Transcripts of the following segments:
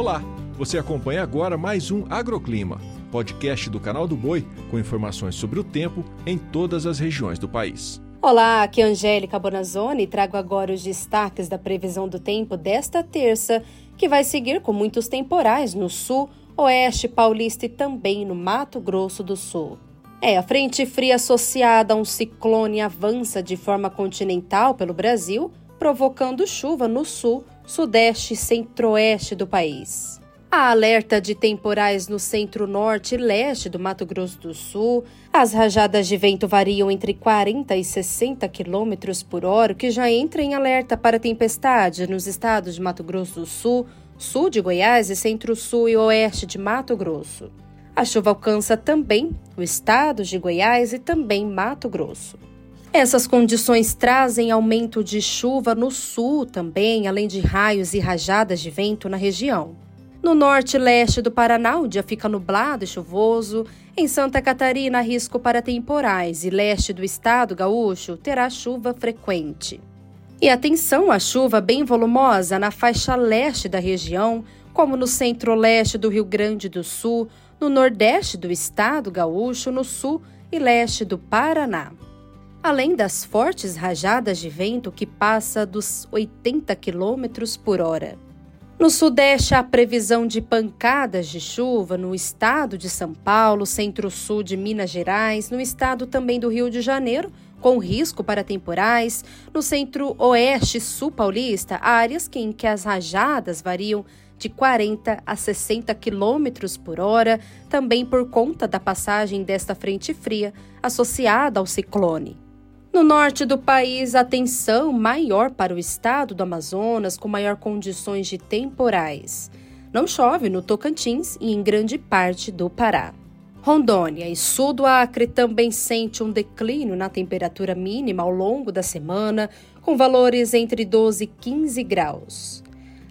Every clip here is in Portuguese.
Olá, você acompanha agora mais um Agroclima, podcast do canal do Boi com informações sobre o tempo em todas as regiões do país. Olá, aqui é Angélica Bonazzoni e trago agora os destaques da previsão do tempo desta terça, que vai seguir com muitos temporais no sul, oeste paulista e também no Mato Grosso do Sul. É, a frente fria associada a um ciclone avança de forma continental pelo Brasil, provocando chuva no sul, sudeste e centro-oeste do país. Há alerta de temporais no centro-norte e leste do Mato Grosso do Sul. As rajadas de vento variam entre 40 e 60 km por hora, o que já entra em alerta para tempestade nos estados de Mato Grosso do Sul, sul de Goiás e centro-sul e oeste de Mato Grosso. A chuva alcança também o estado de Goiás e também Mato Grosso. Essas condições trazem aumento de chuva no sul também, além de raios e rajadas de vento na região. No norte e leste do Paraná, o dia fica nublado e chuvoso. Em Santa Catarina, risco para temporais e leste do estado gaúcho terá chuva frequente. E atenção à chuva bem volumosa na faixa leste da região, como no centro-leste do Rio Grande do Sul, no nordeste do estado gaúcho, no sul e leste do Paraná além das fortes rajadas de vento que passa dos 80 km por hora. No sudeste, há previsão de pancadas de chuva no estado de São Paulo, centro-sul de Minas Gerais, no estado também do Rio de Janeiro, com risco para temporais, no centro-oeste sul paulista, áreas em que as rajadas variam de 40 a 60 km por hora, também por conta da passagem desta frente fria associada ao ciclone. No norte do país, atenção maior para o estado do Amazonas, com maior condições de temporais. Não chove no Tocantins e em grande parte do Pará. Rondônia e sul do Acre também sente um declínio na temperatura mínima ao longo da semana, com valores entre 12 e 15 graus.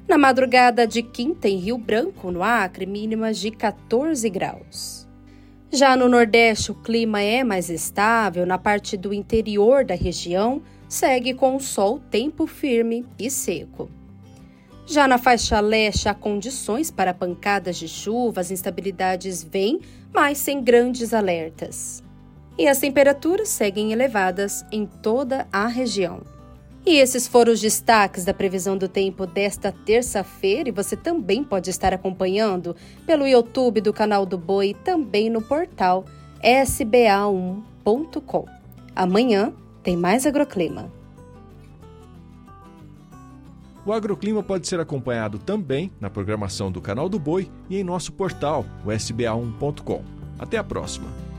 Na madrugada de quinta, em Rio Branco, no Acre, mínimas de 14 graus. Já no Nordeste, o clima é mais estável, na parte do interior da região, segue com o sol tempo firme e seco. Já na faixa leste, há condições para pancadas de chuva, as instabilidades vêm, mas sem grandes alertas. E as temperaturas seguem elevadas em toda a região. E esses foram os destaques da previsão do tempo desta terça-feira e você também pode estar acompanhando pelo YouTube do canal do Boi e também no portal sba1.com. Amanhã tem mais agroclima. O agroclima pode ser acompanhado também na programação do canal do Boi e em nosso portal, o sba1.com. Até a próxima!